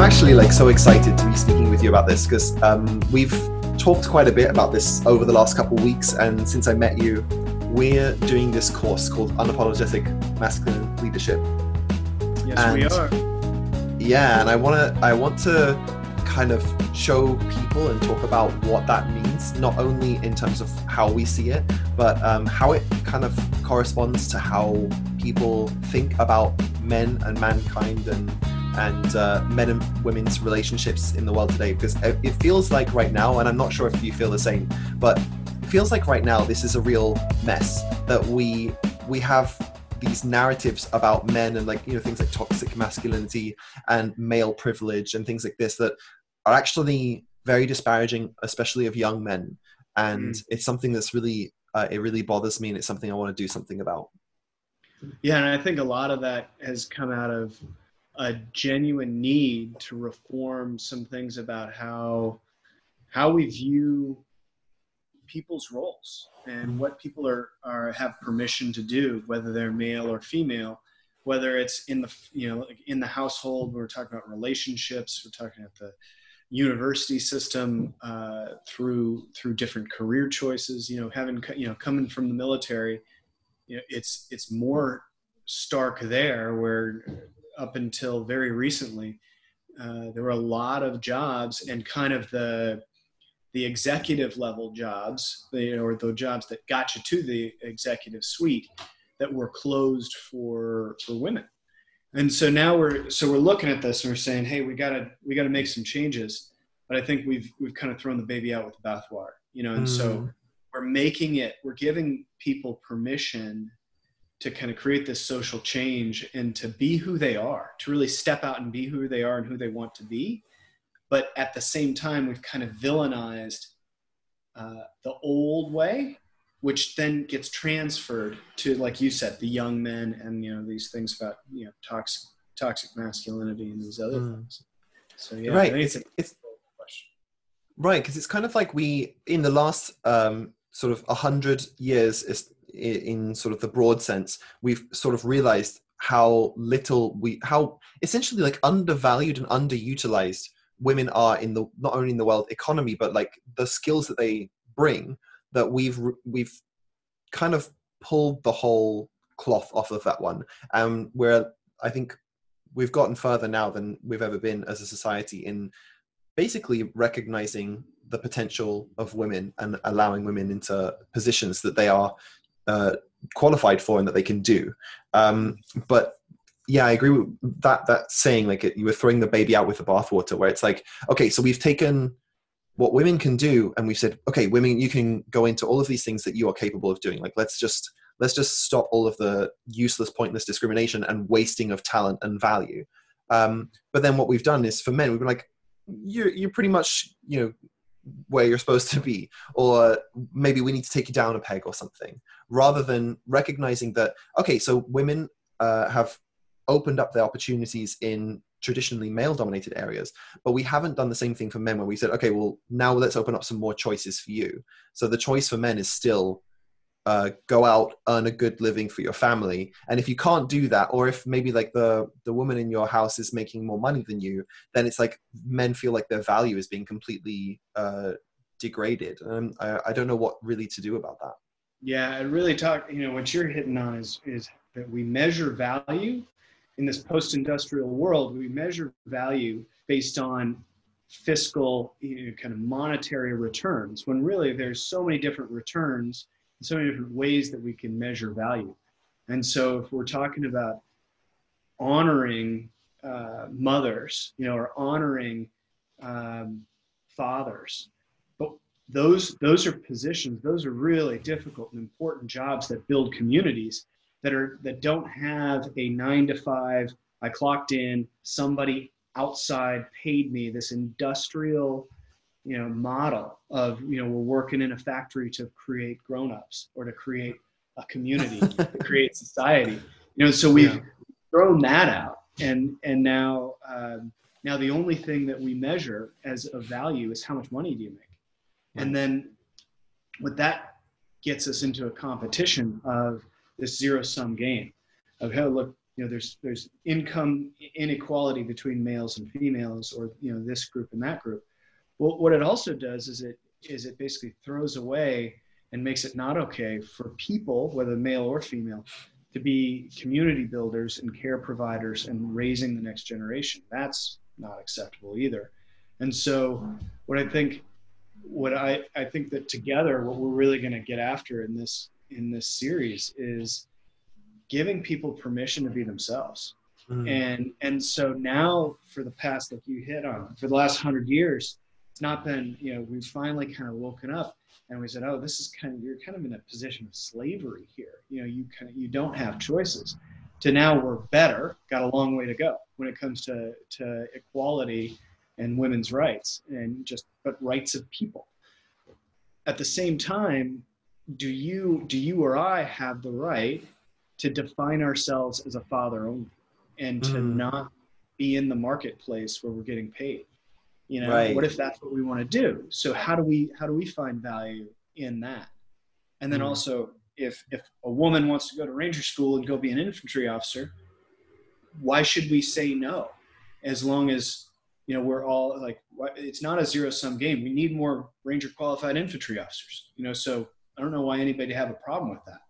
I'm actually like so excited to be speaking with you about this because um, we've talked quite a bit about this over the last couple of weeks, and since I met you, we're doing this course called Unapologetic Masculine Leadership. Yes, and, we are. Yeah, and I want to I want to kind of show people and talk about what that means, not only in terms of how we see it, but um, how it kind of corresponds to how people think about men and mankind and and uh, men and women's relationships in the world today because it feels like right now and i'm not sure if you feel the same but it feels like right now this is a real mess that we we have these narratives about men and like you know things like toxic masculinity and male privilege and things like this that are actually very disparaging especially of young men and mm. it's something that's really uh, it really bothers me and it's something i want to do something about yeah and i think a lot of that has come out of a genuine need to reform some things about how how we view people's roles and what people are, are have permission to do whether they're male or female whether it's in the you know in the household we're talking about relationships we're talking about the university system uh, through through different career choices you know having you know coming from the military you know it's it's more stark there where up until very recently, uh, there were a lot of jobs and kind of the the executive level jobs, know, or the jobs that got you to the executive suite that were closed for for women. And so now we're so we're looking at this and we're saying, hey, we gotta we gotta make some changes. But I think we've we've kind of thrown the baby out with the bathwater, you know, and mm. so we're making it, we're giving people permission to kind of create this social change and to be who they are, to really step out and be who they are and who they want to be. But at the same time, we've kind of villainized uh, the old way, which then gets transferred to, like you said, the young men and you know these things about you know toxic toxic masculinity and these other mm. things. So yeah, right. it's, it's, it's right because it's kind of like we in the last um, sort of a hundred years in sort of the broad sense, we've sort of realized how little we, how essentially like undervalued and underutilized women are in the not only in the world economy, but like the skills that they bring. That we've we've kind of pulled the whole cloth off of that one, um, where I think we've gotten further now than we've ever been as a society in basically recognizing the potential of women and allowing women into positions that they are uh, qualified for and that they can do. Um, but yeah, I agree with that. That saying, like you were throwing the baby out with the bathwater, where it's like, okay, so we've taken what women can do, and we've said, okay, women, you can go into all of these things that you are capable of doing. Like, let's just let's just stop all of the useless, pointless discrimination and wasting of talent and value. Um, but then what we've done is for men, we've been like, you're you're pretty much you know where you're supposed to be or maybe we need to take you down a peg or something rather than recognizing that okay so women uh, have opened up their opportunities in traditionally male dominated areas but we haven't done the same thing for men where we said okay well now let's open up some more choices for you. So the choice for men is still uh, go out earn a good living for your family. And if you can't do that or if maybe like the the woman in your house is making more money than you then it's like men feel like their value is being completely uh, degraded. And I, I don't know what really to do about that. Yeah i really talk you know what you're hitting on is is that we measure value in this post-industrial world. We measure value based on fiscal you know, kind of monetary returns when really there's so many different returns so many different ways that we can measure value. And so if we're talking about honoring uh, mothers, you know, or honoring um, fathers, but those those are positions, those are really difficult and important jobs that build communities that are that don't have a nine to five. I clocked in, somebody outside paid me this industrial you know model of you know we're working in a factory to create grown-ups or to create a community to create society you know so we've yeah. thrown that out and and now um, now the only thing that we measure as a value is how much money do you make right. and then what that gets us into a competition of this zero sum game of hey look you know there's there's income inequality between males and females or you know this group and that group well what it also does is it is it basically throws away and makes it not okay for people whether male or female to be community builders and care providers and raising the next generation that's not acceptable either and so what i think what i i think that together what we're really going to get after in this in this series is giving people permission to be themselves. Mm. And and so now for the past like you hit on for the last hundred years, it's not been, you know, we've finally kind of woken up and we said, oh, this is kind of you're kind of in a position of slavery here. You know, you kind of you don't have choices. To now we're better, got a long way to go when it comes to to equality and women's rights and just but rights of people. At the same time, do you do you or I have the right to define ourselves as a father only and to mm. not be in the marketplace where we're getting paid you know right. what if that's what we want to do so how do we how do we find value in that and then mm. also if if a woman wants to go to ranger school and go be an infantry officer why should we say no as long as you know we're all like it's not a zero sum game we need more ranger qualified infantry officers you know so i don't know why anybody have a problem with that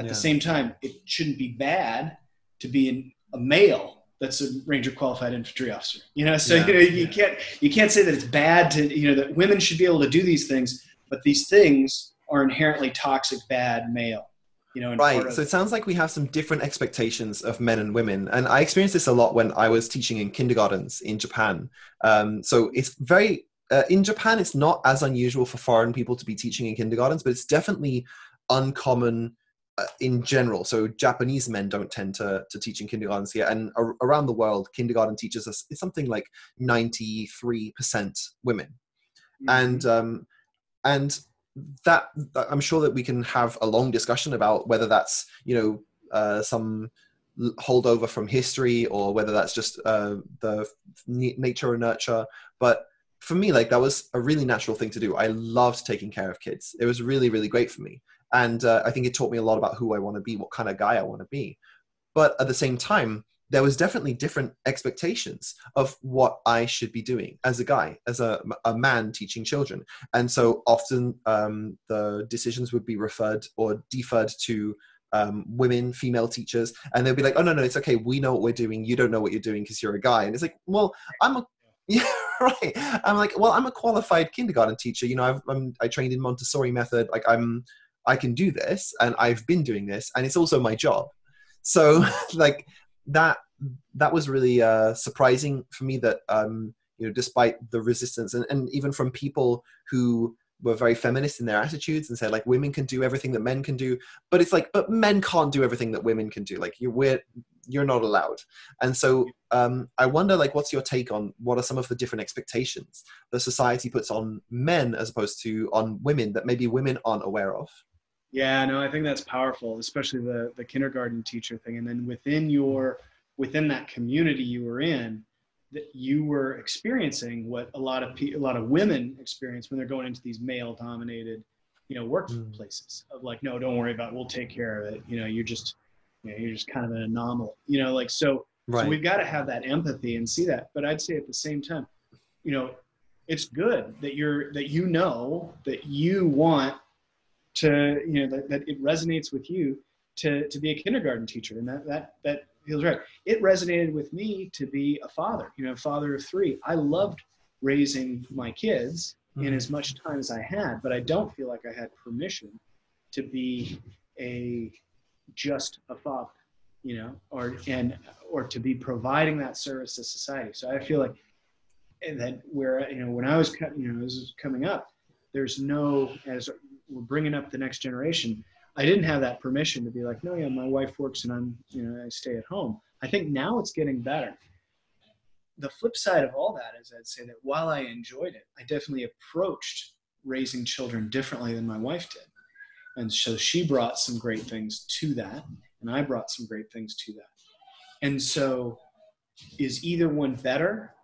at yeah. the same time, it shouldn't be bad to be in, a male that's a ranger qualified infantry officer. You know, so yeah, you know you yeah. can't you can't say that it's bad to you know that women should be able to do these things, but these things are inherently toxic, bad male. You know, right. Of- so it sounds like we have some different expectations of men and women, and I experienced this a lot when I was teaching in kindergartens in Japan. Um, so it's very uh, in Japan, it's not as unusual for foreign people to be teaching in kindergartens, but it's definitely uncommon in general. So Japanese men don't tend to, to teach in kindergartens here, and ar- around the world, kindergarten teachers are something like ninety three percent women, mm-hmm. and um, and that I'm sure that we can have a long discussion about whether that's you know uh, some holdover from history or whether that's just uh, the nature or nurture, but for me like that was a really natural thing to do. I loved taking care of kids. It was really really great for me and uh, i think it taught me a lot about who i want to be what kind of guy i want to be but at the same time there was definitely different expectations of what i should be doing as a guy as a, a man teaching children and so often um, the decisions would be referred or deferred to um, women, female teachers, and they'll be like, "Oh no, no, it's okay. We know what we're doing. You don't know what you're doing because you're a guy." And it's like, "Well, I'm a yeah, right." I'm like, "Well, I'm a qualified kindergarten teacher. You know, I've, I'm, I trained in Montessori method. Like, I'm I can do this and I've been doing this and it's also my job. So like that that was really uh, surprising for me that um, you know despite the resistance and, and even from people who were very feminist in their attitudes and said like women can do everything that men can do but it's like but men can't do everything that women can do. Like you're you're not allowed. And so um, i wonder like what's your take on what are some of the different expectations that society puts on men as opposed to on women that maybe women aren't aware of yeah, no, I think that's powerful, especially the the kindergarten teacher thing. And then within your within that community you were in, that you were experiencing what a lot of pe- a lot of women experience when they're going into these male dominated, you know, workplaces mm. of like, no, don't worry about, it. we'll take care of it. You know, you're just, you know, you're just kind of an anomaly. You know, like so. Right. So we've got to have that empathy and see that. But I'd say at the same time, you know, it's good that you're that you know that you want to you know that, that it resonates with you to to be a kindergarten teacher. And that that that feels right. It resonated with me to be a father you know father of three. I loved raising my kids mm-hmm. in as much time as i had but i don't feel like i had permission to be a just a father you know or and or to be providing that service to society. So i feel like that where you know when i was you know this is coming up there's no as we're bringing up the next generation. I didn't have that permission to be like, no, yeah, my wife works and I'm, you know, I stay at home. I think now it's getting better. The flip side of all that is I'd say that while I enjoyed it, I definitely approached raising children differently than my wife did. And so she brought some great things to that, and I brought some great things to that. And so is either one better?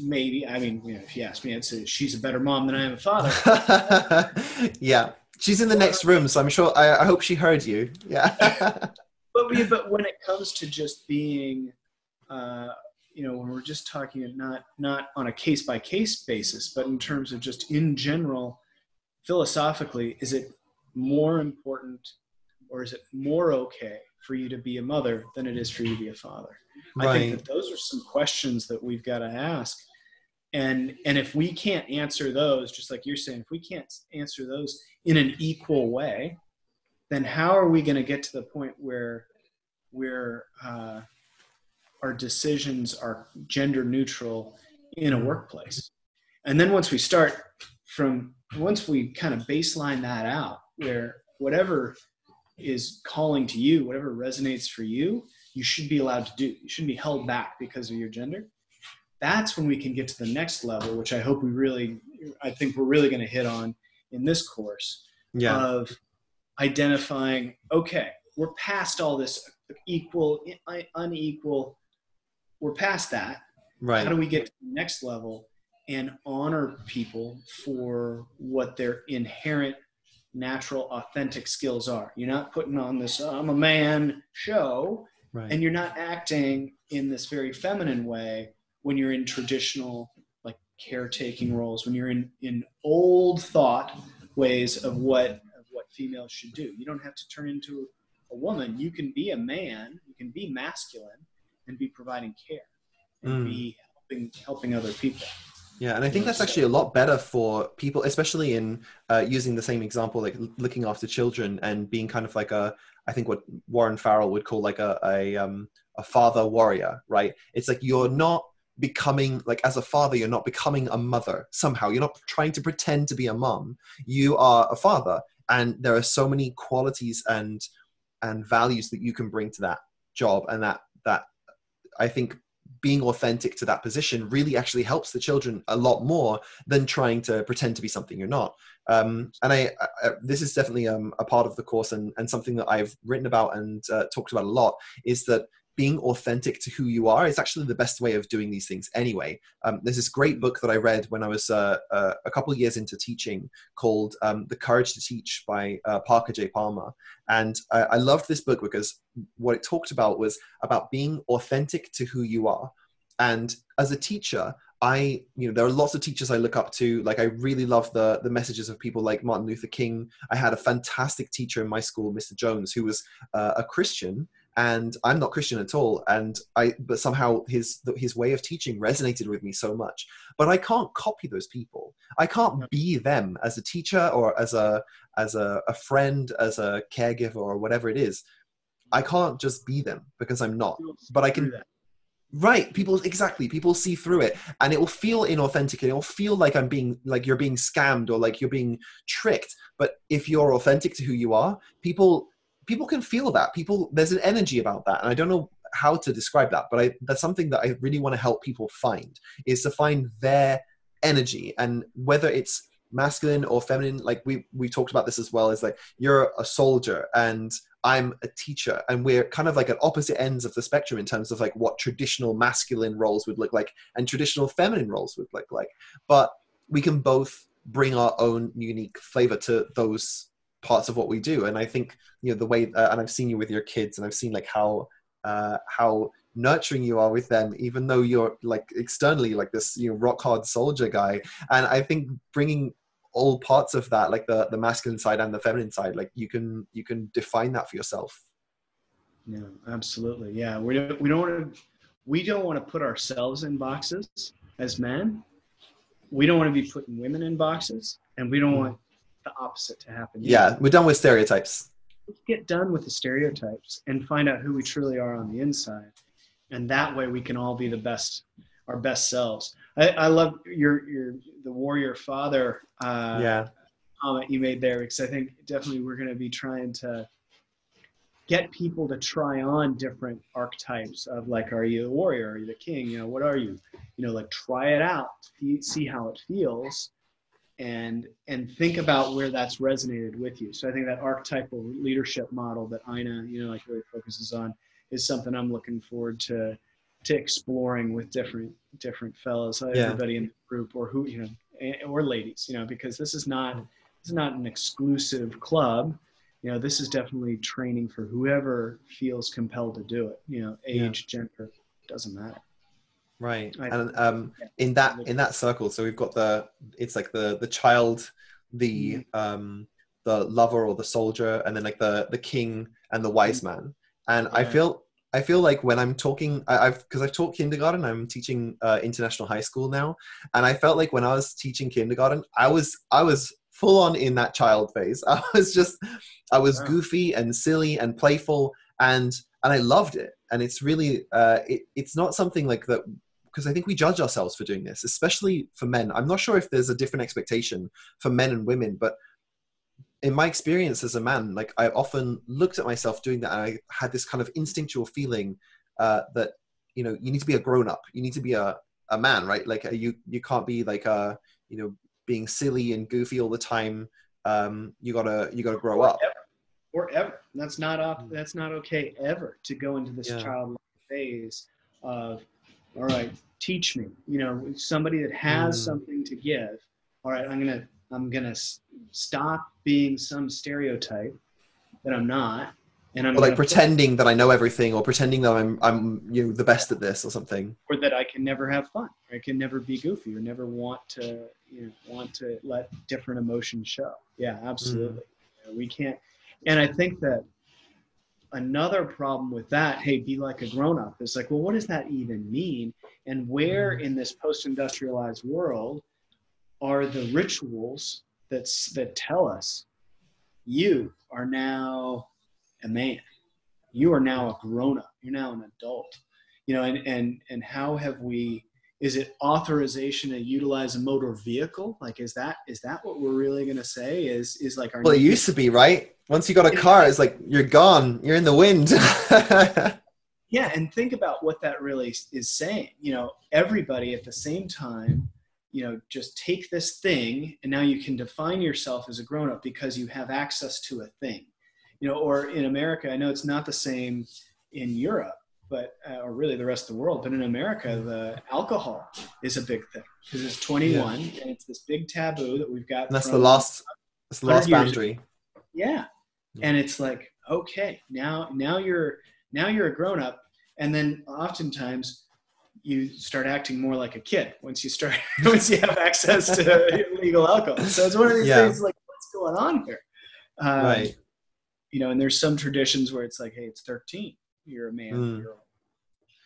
Maybe. I mean, you know, if you ask me, I'd say she's a better mom than I am a father. yeah, she's in the next room, so I'm sure. I, I hope she heard you. Yeah. but we, but when it comes to just being, uh, you know, when we're just talking not not on a case by case basis, but in terms of just in general, philosophically, is it more important or is it more okay for you to be a mother than it is for you to be a father? Right. I think that those are some questions that we've got to ask. And and if we can't answer those, just like you're saying, if we can't answer those in an equal way, then how are we going to get to the point where where uh, our decisions are gender neutral in a workplace? And then once we start from once we kind of baseline that out, where whatever is calling to you, whatever resonates for you, you should be allowed to do. You shouldn't be held back because of your gender. That's when we can get to the next level, which I hope we really, I think we're really going to hit on in this course yeah. of identifying, okay, we're past all this equal, unequal, we're past that. Right. How do we get to the next level and honor people for what their inherent natural authentic skills are you're not putting on this i'm a man show right. and you're not acting in this very feminine way when you're in traditional like caretaking roles when you're in in old thought ways of what of what females should do you don't have to turn into a woman you can be a man you can be masculine and be providing care and mm. be helping helping other people yeah, and I think that's actually a lot better for people, especially in uh, using the same example, like looking after children and being kind of like a, I think what Warren Farrell would call like a a, um, a father warrior, right? It's like you're not becoming like as a father, you're not becoming a mother somehow. You're not trying to pretend to be a mom. You are a father, and there are so many qualities and and values that you can bring to that job, and that that I think being authentic to that position really actually helps the children a lot more than trying to pretend to be something you're not. Um, and I, I, this is definitely um, a part of the course and, and something that I've written about and uh, talked about a lot is that being authentic to who you are is actually the best way of doing these things anyway. Um, there's this great book that I read when I was uh, uh, a couple of years into teaching called um, The Courage to Teach by uh, Parker J. Palmer. And I, I loved this book because what it talked about was about being authentic to who you are. And as a teacher, I, you know, there are lots of teachers I look up to. Like, I really love the the messages of people like Martin Luther King. I had a fantastic teacher in my school, Mr. Jones, who was uh, a Christian, and I'm not Christian at all. And I, but somehow his his way of teaching resonated with me so much. But I can't copy those people. I can't be them as a teacher or as a as a, a friend, as a caregiver or whatever it is. I can't just be them because I'm not. But I can. Right, people exactly. People see through it, and it will feel inauthentic, and it will feel like I'm being like you're being scammed or like you're being tricked. But if you're authentic to who you are, people people can feel that. People, there's an energy about that, and I don't know how to describe that, but I, that's something that I really want to help people find is to find their energy, and whether it's masculine or feminine. Like we we talked about this as well. Is like you're a soldier and I'm a teacher, and we're kind of like at opposite ends of the spectrum in terms of like what traditional masculine roles would look like and traditional feminine roles would look like. But we can both bring our own unique flavor to those parts of what we do. And i think you know the way uh, and i've seen you with your kids and i've seen like how uh, how nurturing you are with them even though you're like externally like this you know rock hard soldier guy. And i think bringing all parts of that like the the masculine side and the feminine side like you can you can define that for yourself. Yeah absolutely. Yeah we don't we don't want to we don't want to put ourselves in boxes as men. We don't want to be putting women in boxes and we don't want the opposite to happen. Yeah, we're done with stereotypes. Let's get done with the stereotypes and find out who we truly are on the inside. And that way we can all be the best, our best selves. I, I love your, your, the warrior father uh, yeah. comment you made there, because I think definitely we're going to be trying to get people to try on different archetypes of like, are you a warrior? Are you the king? You know, what are you? You know, like try it out, see how it feels and and think about where that's resonated with you. So I think that archetypal leadership model that Ina, you know, like really focuses on is something I'm looking forward to to exploring with different different fellows, uh, yeah. everybody in the group or who you know or ladies, you know, because this is not this is not an exclusive club. you know, this is definitely training for whoever feels compelled to do it. You know, age, yeah. gender, doesn't matter. Right. I, and um, in that in that circle, so we've got the it's like the the child, the mm-hmm. um, the lover or the soldier, and then like the the king and the wise mm-hmm. man. And yeah. I feel I feel like when I'm talking, I, have because I've taught kindergarten, I'm teaching uh, international high school now, and I felt like when I was teaching kindergarten, I was I was full on in that child phase. I was just, I was wow. goofy and silly and playful, and and I loved it. And it's really, uh, it, it's not something like that because I think we judge ourselves for doing this, especially for men. I'm not sure if there's a different expectation for men and women, but in my experience as a man, like I often looked at myself doing that, and I had this kind of instinctual feeling uh, that you know you need to be a grown up, you need to be a a man, right? Like you you can't be like a you know being silly and goofy all the time. Um, you gotta you gotta grow up. Or ever. That's not up. Mm. That's not okay ever to go into this yeah. childlike phase of, all right, teach me. You know, somebody that has mm. something to give. All right, I'm gonna I'm gonna stop being some stereotype that I'm not, and I'm or like pretending that I know everything, or pretending that I'm I'm you know the best at this or something, or that I can never have fun, or I can never be goofy, or never want to you know want to let different emotions show. Yeah, absolutely. Mm. You know, we can't, and I think that another problem with that, hey, be like a grown up, is like, well, what does that even mean? And where mm. in this post-industrialized world are the rituals that's that tell us you are now a man. You are now a grown up. You're now an adult. You know, and and and how have we? Is it authorization to utilize a motor vehicle? Like, is that is that what we're really going to say? Is is like our well, it used to be right. Once you got a car, it's like you're gone. You're in the wind. yeah, and think about what that really is saying. You know, everybody at the same time you know just take this thing and now you can define yourself as a grown up because you have access to a thing you know, or in America, I know it's not the same in Europe, but uh, or really the rest of the world, but in America, the alcohol is a big thing because it's 21 yeah. and it's this big taboo that we've got. And that's the last, that's the last boundary. Yeah. yeah, and it's like okay, now now you're now you're a grown up, and then oftentimes you start acting more like a kid once you start once you have access to legal alcohol. So it's one of these yeah. things like what's going on here. Um, right you know, and there's some traditions where it's like, hey, it's 13. You're a man. Mm. You're,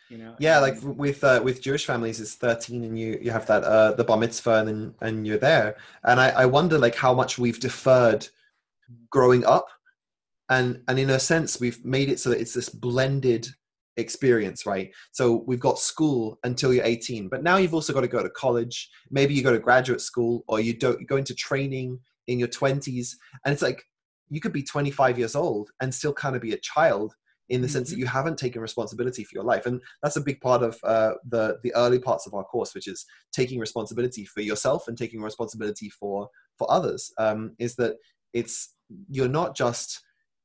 you know. Yeah, like with uh, with Jewish families, it's 13, and you you have that uh, the bar mitzvah, and then, and you're there. And I, I wonder like how much we've deferred growing up, and and in a sense, we've made it so that it's this blended experience, right? So we've got school until you're 18, but now you've also got to go to college. Maybe you go to graduate school, or you don't you go into training in your 20s, and it's like you could be 25 years old and still kind of be a child in the mm-hmm. sense that mm-hmm. you haven't taken responsibility for your life and that's a big part of uh, the the early parts of our course which is taking responsibility for yourself and taking responsibility for for others um, is that it's you're not just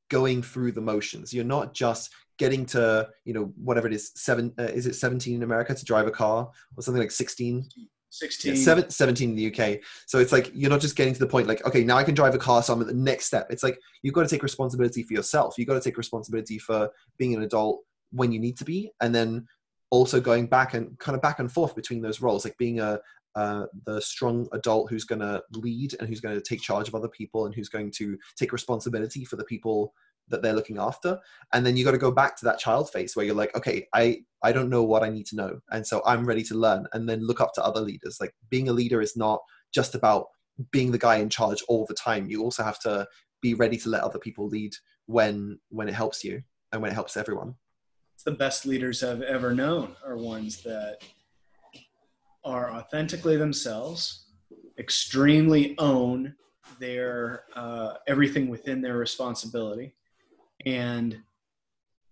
going through the motions you're not just getting to you know whatever it is seven uh, is it 17 in america to drive a car or something like 16 16 yeah, seven, 17 in the uk so it's like you're not just getting to the point like okay now i can drive a car so i'm at the next step. It's like you've got to take responsibility for yourself. You've got to take responsibility for being an adult when you need to be and then also going back and kind of back and forth between those roles like being a uh, the strong adult who's going to lead and who's going to take charge of other people and who's going to take responsibility for the people that they're looking after. And then you got to go back to that child phase where you're like okay i i don't know what i need to know. And so i'm ready to learn. And then look up to other leaders. Like being a leader is not just about being the guy in charge all the time. You also have to be ready to let other people lead when when it helps you and when it helps everyone. The best leaders i've ever known are ones that are authentically themselves extremely own their uh, everything within their responsibility and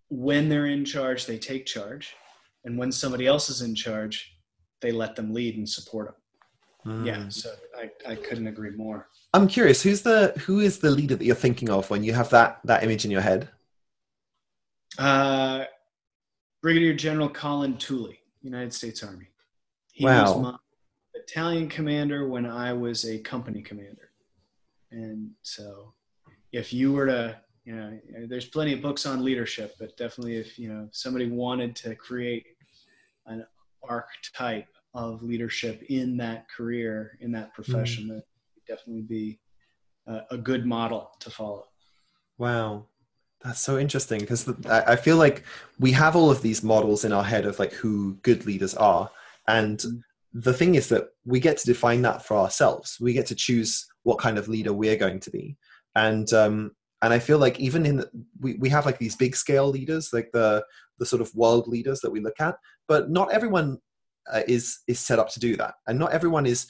when they're in charge, they take charge. And when somebody else is in charge, they let them lead and support them. Mm. Yeah, so I, I couldn't agree more. I'm curious, who's the who is the leader that you're thinking of when you have that that image in your head? Uh, Brigadier General Colin Tuley, United States Army. He wow. was my battalion commander when I was a company commander. And so if you were to you know, there's plenty of books on leadership, but definitely if you know somebody wanted to create an archetype of leadership in that career, in that profession, mm-hmm. that would definitely be a, a good model to follow. Wow. That's so interesting because I feel like we have all of these models in our head of like who good leaders are. And mm-hmm. the thing is that we get to define that for ourselves. We get to choose what kind of leader we're going to be. And um, and I feel like even in the, we we have like these big scale leaders, like the the sort of world leaders that we look at, but not everyone uh, is is set up to do that, and not everyone is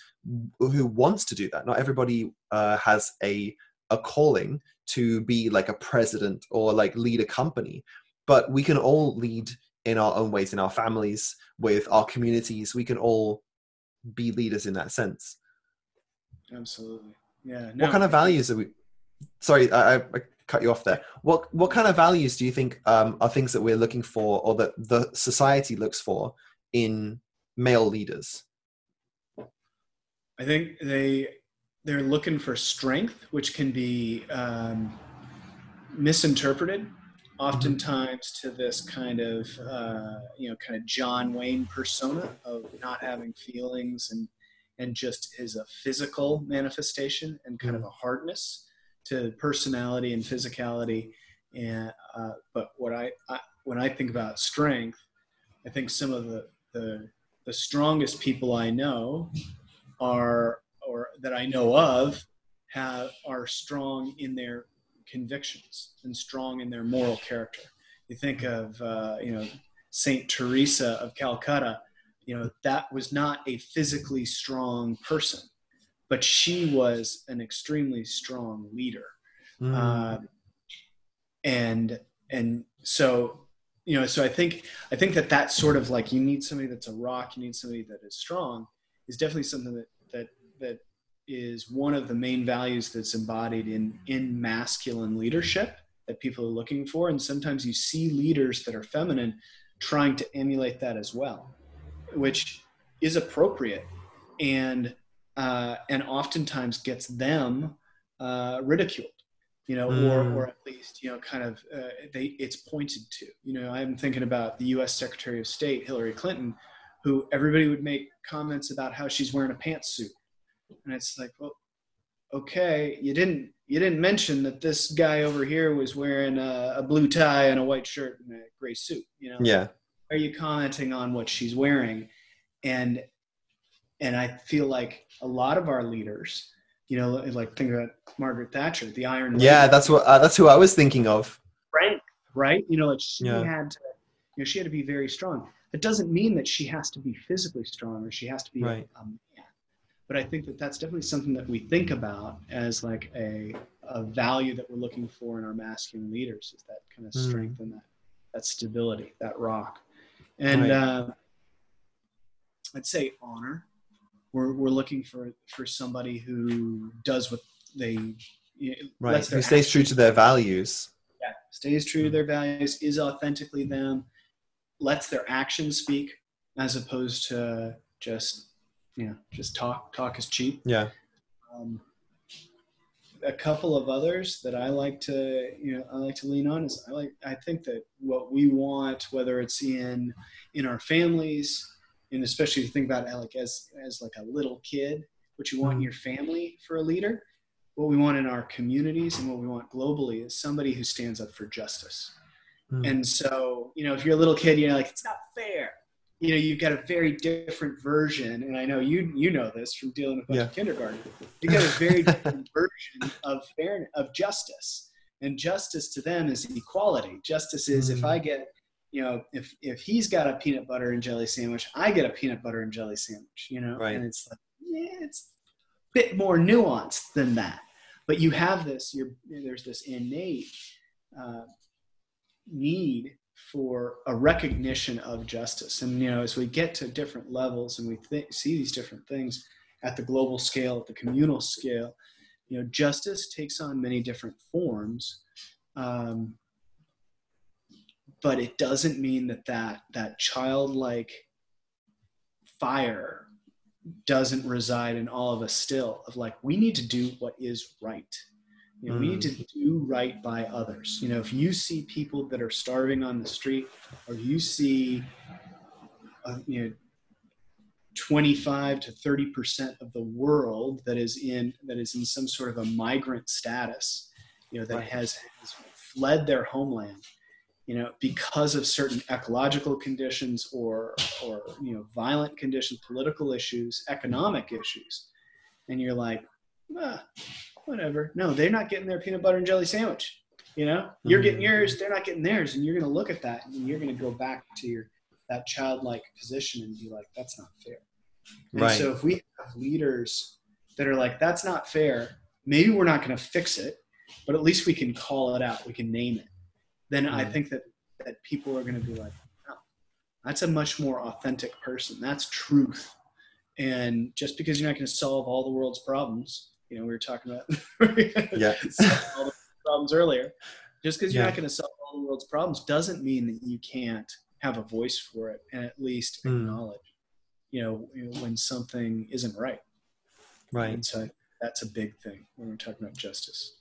who wants to do that. Not everybody uh, has a a calling to be like a president or like lead a company, but we can all lead in our own ways in our families with our communities. We can all be leaders in that sense. Absolutely. Yeah. No, what kind of values are we? Sorry, I, I, cut you off there. What what kind of values do you think um, are things that we're looking for, or that the society looks for in male leaders? I think they they're looking for strength, which can be um, misinterpreted oftentimes to this kind of uh, you know kind of John Wayne persona of not having feelings and and just is a physical manifestation and kind of a hardness to personality and physicality and uh, but what I, I, when I think about strength I think some of the the, the strongest people I know are or that I know of have are strong in their convictions and strong in their moral character. You think of uh, you know Saint Teresa of Calcutta. You know that was not a physically strong person, but she was an extremely strong leader. Mm. Uh, and and so you know so i think i think that that sort of like you need somebody that's a rock you need somebody that is strong is definitely something that that that is one of the main values that's embodied in in masculine leadership that people are looking for and sometimes you see leaders that are feminine trying to emulate that as well which is appropriate and uh, and oftentimes gets them uh, ridiculed you know mm. or or at least you know kind of uh, they it's pointed to you know. I'm thinking about the us secretary of state hillary clinton who everybody would make comments about how she's wearing a pantsuit. And it's like well okay you didn't you didn't mention that this guy over here was wearing a, a blue tie and a white shirt and a gray suit you know? Yeah. Are you commenting on what she's wearing? And and i feel like a lot of our leaders you know like think about margaret thatcher the iron yeah lady. that's what uh, that's who i was thinking of right right you know like she yeah. had to you know she had to be very strong it doesn't mean that she has to be physically strong or she has to be right. a, a but I think that that's definitely something that we think about as like a, a value that we're looking for in our masculine leaders is that kind of hmm. strength mm. and that, that stability, that rock. And right. uh, I'd say honor. We're, we're looking for, for somebody who does what they, right. Who stays true to their values. Yeah. Stays true to their values, is authentically them, lets their actions speak as opposed to just you know just talk talk is cheap yeah um, a couple of others that i like to you know i like to lean on is i like i think that what we want whether it's in in our families and especially you think about it like as as like a little kid what you want in mm-hmm. your family for a leader what we want in our communities and what we want globally is somebody who stands up for justice mm. and so you know if you're a little kid you're like it's not fair you know you've got a very different version and i know you you know this from dealing with yeah. kindergarten you got a very different version of fairness of justice and justice to them is equality justice is if i get you know if if he's got a peanut butter and jelly sandwich i get a peanut butter and jelly sandwich you know right. and it's like yeah it's a bit more nuanced than that but you have this you're there's this innate uh, need for a recognition of justice. And you know, as we get to different levels and we th- see these different things at the global scale, at the communal scale, you know, justice takes on many different forms. Um, but it doesn't mean that that that childlike fire doesn't reside in all of us still of like we need to do what is right You know, mm. we need to mm. do right by others. You know, if you see people that are starving on the street, or you see, uh, you know, 25 to 30 percent of the world that is in that is in some sort of a migrant status, you know, that right. has, has fled their homeland, you know, because of certain ecological conditions or or you know, violent conditions, political issues, economic issues, and you're like, ah, whatever. No, they're not getting their peanut butter and jelly sandwich. You know, you're mm-hmm. getting yours, they're not getting theirs, and you're going to look at that and you're going to go back to your that childlike position and be like, that's not fair. And right. so if we have leaders that are like, that's not fair, maybe we're not going to fix it, but at least we can call it out, we can name it. Then mm-hmm. I think that that people are going to be like, oh, that's a much more authentic person. That's truth. And just because you're not going to solve all the world's problems, you know, we were talking about yeah. all the problems earlier. Just because you're yeah. not going to solve all the world's problems doesn't mean that you can't have a voice for it and at least mm. acknowledge, you know, when something isn't right. Right. And so that's a big thing when we're talking about justice.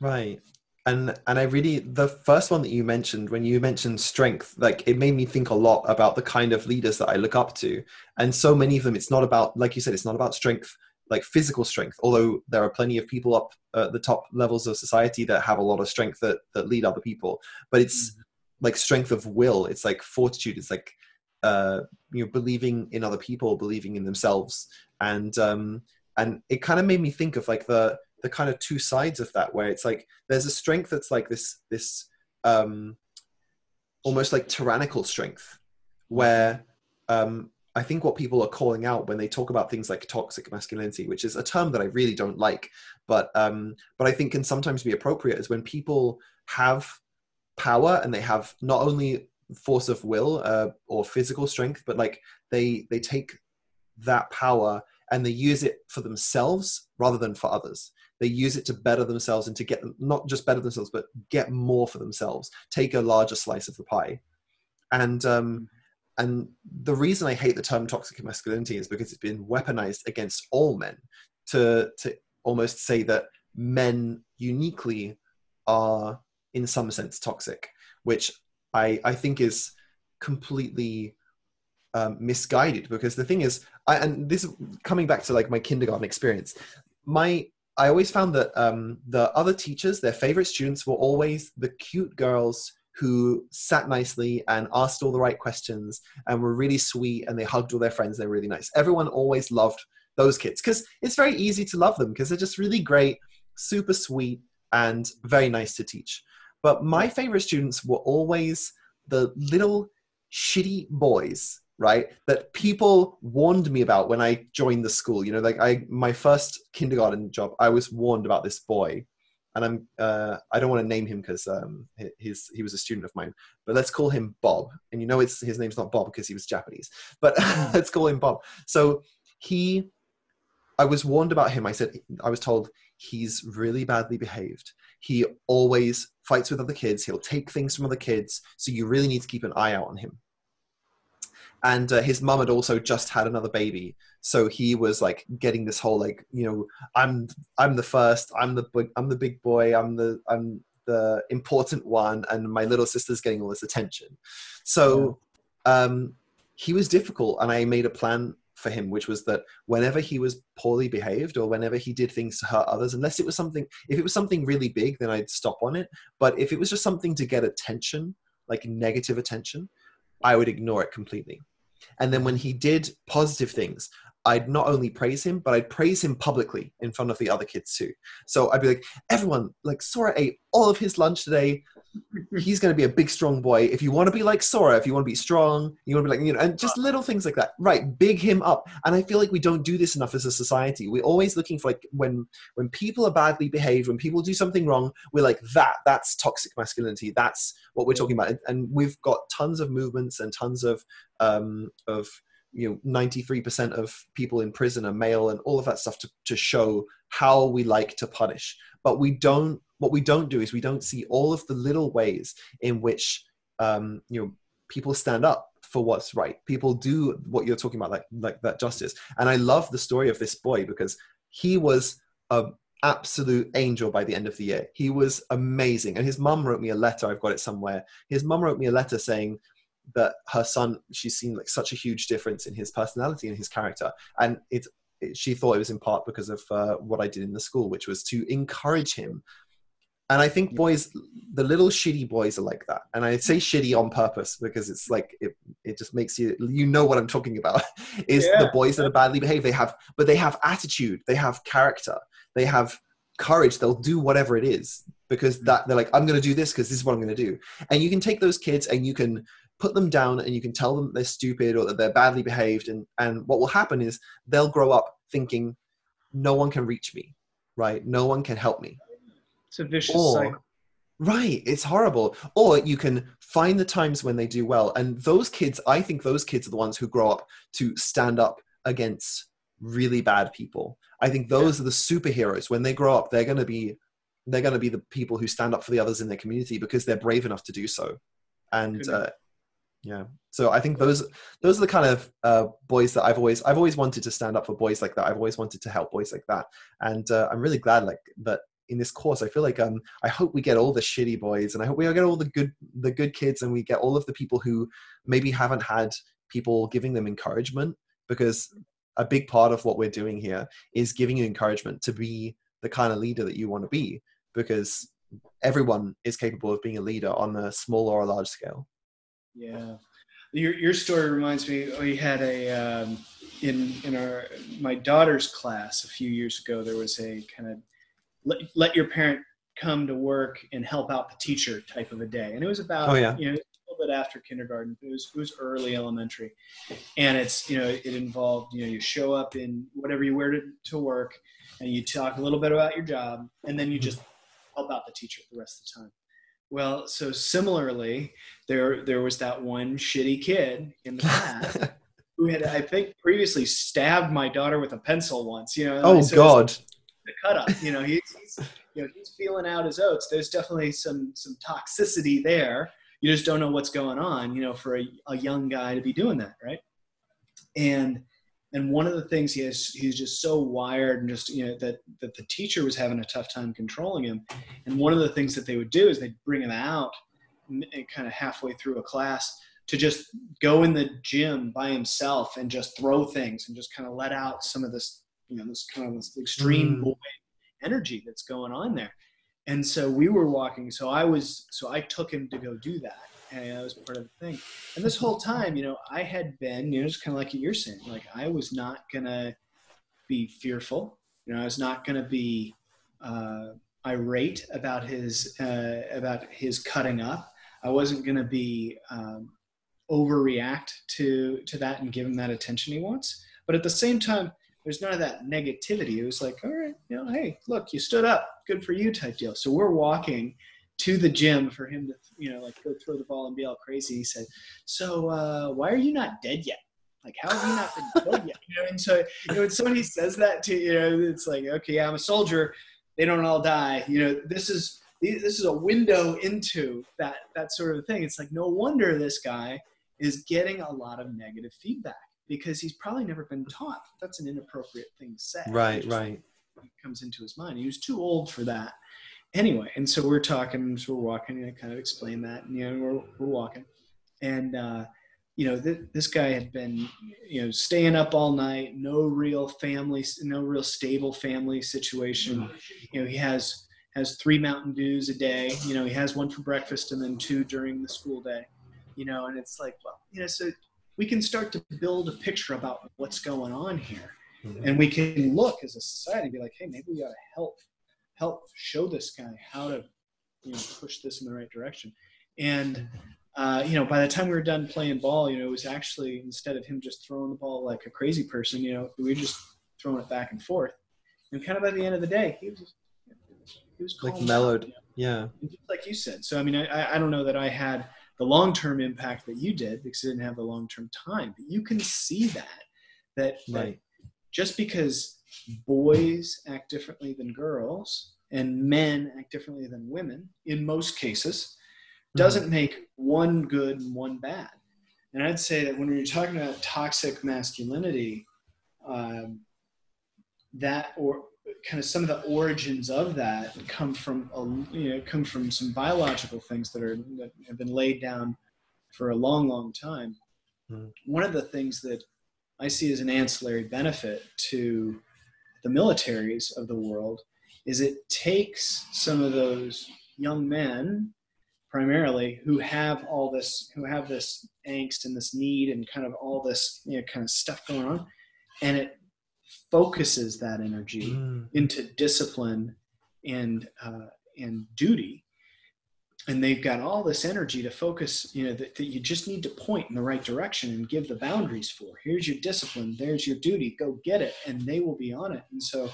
Right. And and I really the first one that you mentioned when you mentioned strength, like it made me think a lot about the kind of leaders that I look up to. And so many of them, it's not about, like you said, it's not about strength like physical strength although there are plenty of people up at the top levels of society that have a lot of strength that, that lead other people but it's mm-hmm. like strength of will it's like fortitude it's like uh you know believing in other people believing in themselves and um and it kind of made me think of like the the kind of two sides of that where it's like there's a strength that's like this this um almost like tyrannical strength where um I think what people are calling out when they talk about things like toxic masculinity, which is a term that I really don't like, but um, but I think can sometimes be appropriate, is when people have power and they have not only force of will uh, or physical strength, but like they they take that power and they use it for themselves rather than for others. They use it to better themselves and to get not just better themselves, but get more for themselves, take a larger slice of the pie. And um, and the reason I hate the term toxic masculinity is because it's been weaponized against all men to to almost say that men uniquely are in some sense toxic, which I I think is completely um, misguided. Because the thing is, I, and this coming back to like my kindergarten experience, my I always found that um, the other teachers, their favorite students, were always the cute girls who sat nicely and asked all the right questions and were really sweet and they hugged all their friends. They're really nice. Everyone always loved those kids because it's very easy to love them because they're just really great, super sweet, and very nice to teach. But my favorite students were always the little shitty boys right that people warned me about when i joined the school you know like i my first kindergarten job i was warned about this boy and I'm uh, I don't want to name him because um, he's he was a student of mine, but let's call him Bob. And you know, it's his name's not Bob because he was Japanese, but let's call him Bob. So he, I was warned about him. I said I was told he's really badly behaved. He always fights with other kids. He'll take things from other kids. So you really need to keep an eye out on him and uh, his mum had also just had another baby. So he was like getting this whole like you know i'm i'm the first i'm the i'm the big boy i'm the i'm the important one and my little sister's getting all this attention. So um he was difficult and i made a plan for him which was that whenever he was poorly behaved or whenever he did things to hurt others unless it was something if it was something really big then i'd stop on it. But if it was just something to get attention like negative attention i would ignore it completely and then when he did positive things, I'd not only praise him, but I'd praise him publicly in front of the other kids too. So I'd be like, everyone, like Sora ate all of his lunch today. He's going to be a big, strong boy. If you want to be like Sora, if you want to be strong, you want to be like, you know, and just little things like that. Right. Big him up. And I feel like we don't do this enough as a society. We're always looking for like when, when people are badly behaved, when people do something wrong, we're like that, that's toxic masculinity. That's what we're talking about. And we've got tons of movements and tons of, um, of, you know 93% of people in prison are male and all of that stuff to, to show how we like to punish but we don't what we don't do is we don't see all of the little ways in which um, you know people stand up for what's right people do what you're talking about like like that justice and i love the story of this boy because he was a absolute angel by the end of the year. He was amazing. And his mum wrote me a letter. I've got it somewhere. His mum wrote me a letter saying that her son, she's seen like such a huge difference in his personality and his character. And it, it she thought it was in part because of uh, what I did in the school, which was to encourage him and I think boys, the little shitty boys are like that. And I say shitty on purpose because it's like it, it just makes you you know what I'm talking about. Is yeah. the boys that are badly behaved. They have but they have attitude, they have character, they have courage, they'll do whatever it is because that they're like, I'm gonna do this because this is what I'm gonna do. And you can take those kids and you can put them down and you can tell them they're stupid or that they're badly behaved and and what will happen is they'll grow up thinking no one can reach me right no one can help me it's a vicious or, cycle. Right, it's horrible. Or you can find the times when they do well. And those kids, I think those kids are the ones who grow up to stand up against really bad people. I think those yeah. are the superheroes. When they grow up, they're going to be they're going to be the people who stand up for the others in their community because they're brave enough to do so. And uh, yeah, so I think those those are the kind of uh, boys that I've always I've always wanted to stand up for boys like that. I've always wanted to help boys like that, and uh, I'm really glad like that in this course i feel like um i hope we get all the shitty boys and i hope we get all the good the good kids and we get all of the people who maybe haven't had people giving them encouragement because a big part of what we're doing here is giving you encouragement to be the kind of leader that you want to be because everyone is capable of being a leader on a small or a large scale yeah your, your story reminds me we had a um, in in our my daughter's class a few years ago there was a kind of let, let your parent come to work and help out the teacher type of a day. And it was about, oh, yeah. you know, a little bit after kindergarten. It was, it was early elementary. And it's, you know, it involved, you know, you show up in whatever you wear to, to work and you talk a little bit about your job and then you just help out the teacher the rest of the time. Well, so similarly, there there was that one shitty kid in the class who had, I think, previously stabbed my daughter with a pencil once. You know. Oh so God the cut up. You know, he's, he's you know he's feeling out his oats. There's definitely some some toxicity there. You just don't know what's going on. You know, for a, a young guy to be doing that, right? And and one of the things he has he's just so wired and just you know that that the teacher was having a tough time controlling him. And one of the things that they would do is they'd bring him out kind of halfway through a class to just go in the gym by himself and just throw things and just kind of let out some of this you know this kind of this extreme mm. boy energy that's going on there. And so we were walking so i was so i took him to go do that and that was part of the thing. And this whole time you know i had been you know just kind of like you're saying like i was not gonna be fearful. You know i was not gonna be uh, irate about his uh, about his cutting up. I wasn't gonna be um, overreact to to that and give him that attention he wants. But at the same time there's none of that negativity. It was like, all right, you know, hey, look, you stood up, good for you, type deal. So we're walking to the gym for him to, you know, like go throw the ball and be all crazy. He said, so uh, why are you not dead yet? Like, how have you not been dead yet? You know, and so you know, when somebody says that to you know, it's like, okay, I'm a soldier. They don't all die. You know, this is this is a window into that that sort of thing. It's like no wonder this guy is getting a lot of negative feedback because he's probably never been taught that's an inappropriate thing to say. Right, right. Comes into his mind. He was too old for that. Anyway, and so we're talking, so we're walking, and I kind of explain that, and you know, we're we're walking, and uh, you know, th- this guy had been, you know, staying up all night, no real family, no real stable family situation. You know, he has has three Mountain Dews a day. You know, he has one for breakfast and then two during the school day. You know, and it's like, well, you know, so we can start to build a picture about what's going on here. Mm-hmm. And we can look as a society and be like, hey, maybe we ought to help help show this guy how to you know push this in the right direction. And uh, you know, by the time we were done playing ball, you know, it was actually instead of him just throwing the ball like a crazy person, you know, we were just throwing it back and forth. And kind of by the end of the day, he was he was like mellowed, you know? yeah, like you said. So I mean, I I don't know that I had the long-term impact that you did because you didn't have the long-term time but you can see that that, right. that just because boys act differently than girls and men act differently than women in most cases mm-hmm. doesn't make one good and one bad and i'd say that when you're talking about toxic masculinity um, that or kind of some of the origins of that come from a, you know come from some biological things that are that have been laid down for a long long time mm. one of the things that i see as an ancillary benefit to the militaries of the world is it takes some of those young men primarily who have all this who have this angst and this need and kind of all this you know kind of stuff going on and it focuses that energy mm. into discipline and uh, and duty and they've got all this energy to focus you know that, that you just need to point in the right direction and give the boundaries for. Here's your discipline. There's your duty. Go get it. And they will be on it. And so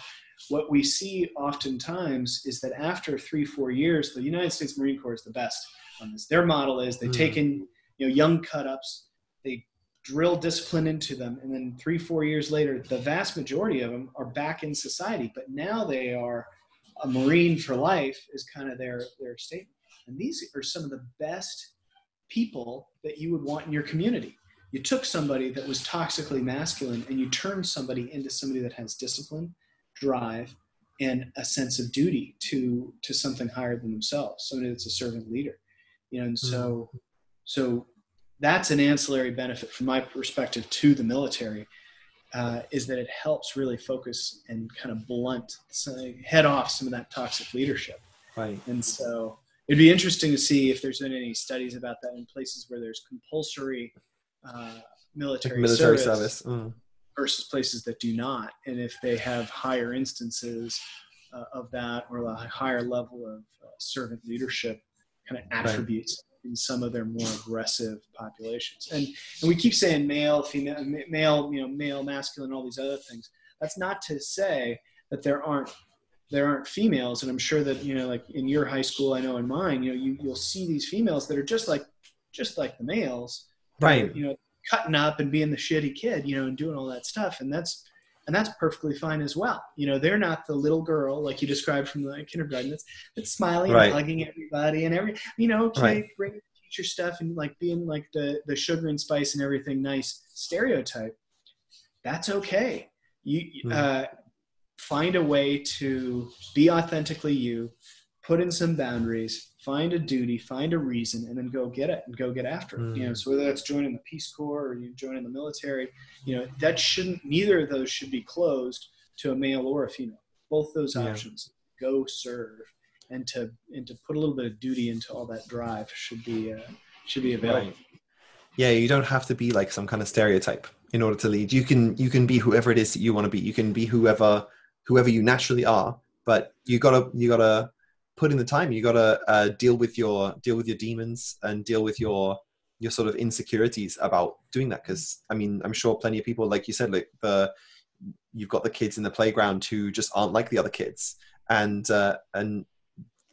what we see oftentimes is that after three four years the united states marine corps is the best on this. Their model is they mm. take in you know young cut ups they drill discipline into them and then three four years later the vast majority of them are back in society. But now they are a marine for life is kind of their their statement and these are some of the best people that you would want in your community. You took somebody that was toxically masculine and you turned somebody into somebody that has discipline drive and a sense of duty to to something higher than themselves somebody that's a servant leader. You know and so mm-hmm. so that's an ancillary benefit from my perspective to the military uh, is that it helps really focus and kind of blunt head off some of that toxic leadership. Right. And so it'd be interesting to see if there's been any studies about that in places where there's compulsory uh, military, like military service, service. Mm. versus places that do not and if they have higher instances uh, of that or a higher level of uh, servant leadership kind of attributes in some of their more aggressive populations. And and we keep saying male, female, male, you know, male, masculine, all these other things. That's not to say that there aren't there aren't females, and I'm sure that you know, like in your high school, I know in mine, you know, you you'll see these females that are just like just like the males, right? You know, cutting up and being the shitty kid, you know, and doing all that stuff, and that's and that's perfectly fine as well. You know, they're not the little girl like you described from the kindergarten that's that's smiling right. and hugging everybody and every you know, okay, right. bring the teacher stuff and like being like the the sugar and spice and everything nice stereotype. That's okay. You mm. uh, find a way to be authentically you, put in some boundaries, find a duty, find a reason, and then go get it and go get after it. Mm. You know, hmm. so whether that's joining the Peace Corps or you joining the military, you know, that shouldn't neither of those should be closed to a male or a female. Both those yeah. options. Go serve and to and to put a little bit of duty into all that drive should be uh, should be available. Right. Yeah, you don't have to be like some kind of stereotype in order to lead. You can you can be whoever it is that you want to be. You can be whoever whoever you naturally are, but you gotta you gotta put in the time. You gotta uh, deal with your deal with your demons and deal with your your sort of insecurities about doing that. Because I mean, I'm sure plenty of people, like you said, like the you've got the kids in the playground who just aren't like the other kids, and uh, and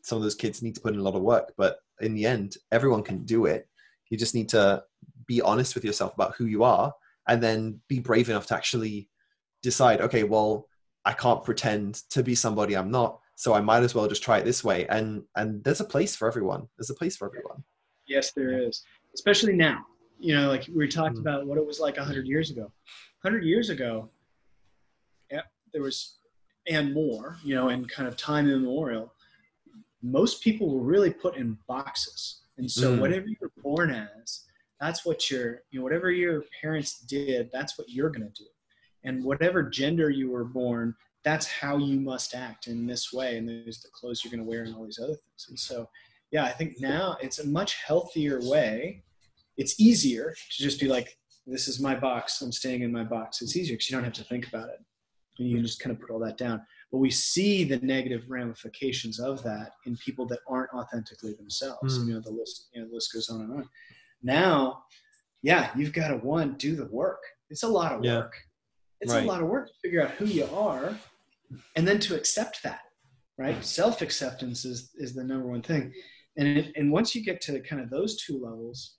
some of those kids need to put in a lot of work. But in the end, everyone can do it. You just need to be honest with yourself about who you are, and then be brave enough to actually decide. Okay, well, I can't pretend to be somebody I'm not so i might as well just try it this way. And and there's a place for everyone. There's a place for everyone. Yes there is. Especially now. You know like we talked mm-hmm. about what it was like 100 years ago. 100 years ago yeah, there was and more you know and kind of time immemorial most people were really put in boxes. And so mm. whatever you were born as that's what your you know whatever your parents did that's what you're going to do and whatever gender you were born that's how you must act in this way and there's the clothes you're going to wear and all these other things. And so yeah i think now it's a much healthier way. It's easier to just be like this is my box. I'm staying in my box. It's easier because you don't have to think about it. And you can just kind of put all that down. But we see the negative ramifications of that in people that aren't authentically themselves. Mm. you know the list you know the list goes on and on. Now yeah you've got to one do the work. It's a lot of yeah. work it's right. a lot of work to figure out who you are and then to accept that right? Mm. Self-acceptance is is the number one thing. And it, and once you get to kind of those two levels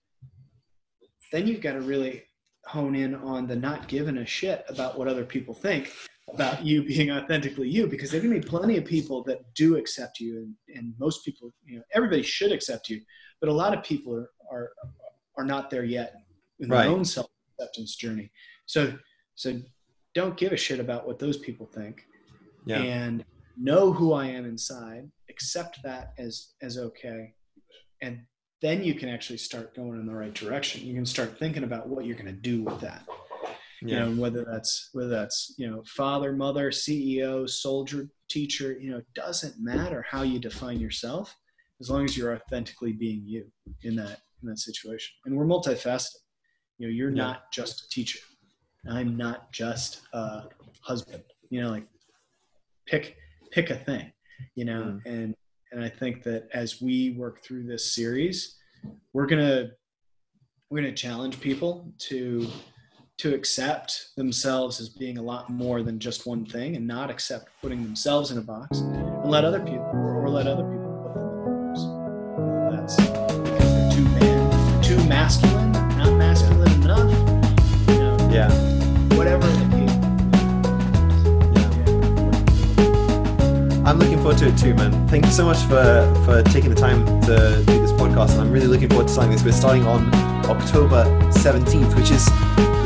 then you've got to really hone in on the not giving a shit about what other people think about you being authentically you because there can be plenty of people that do accept you and, and most people you know everybody should accept you but a lot of people are are, are not there yet in their own self-acceptance journey. So so don't give a shit about what those people think yeah. and know who I am inside, accept that as as okay, and then you can actually start going in the right direction. You can start thinking about what you're going to do with that. Yeah. You know, whether that's whether that's you know father, mother, CEO, soldier, teacher. You know, it doesn't matter how you define yourself, as long as you're authentically being you in that in that situation. And we're multifaceted. You know, you're yeah. not just a teacher. I'm not just a husband. You know, like pick pick a thing. You know, mm. and and I think that as we work through this series, we're gonna we're gonna challenge people to to accept themselves as being a lot more than just one thing and not accept putting themselves in a box and let other people or let other people put them in a box. That's because they're too man, too masculine, not masculine enough. Yeah. Whatever I'm looking forward to it too, man. Thank you so much for for taking the time to do this podcast, and I'm really looking forward to starting this. We're starting on October 17th, which is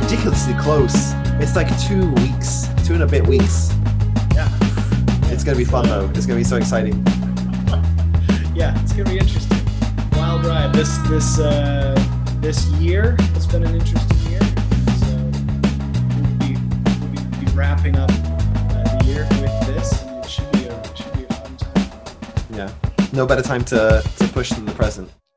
ridiculously close. It's like two weeks, two and a bit weeks. Yeah, it's gonna be fun though. It's gonna be so exciting. yeah, it's gonna be interesting. Wild ride. This this uh, this year has been an interesting wrapping up uh, the year with this. Yeah, no better time to, to push than the present.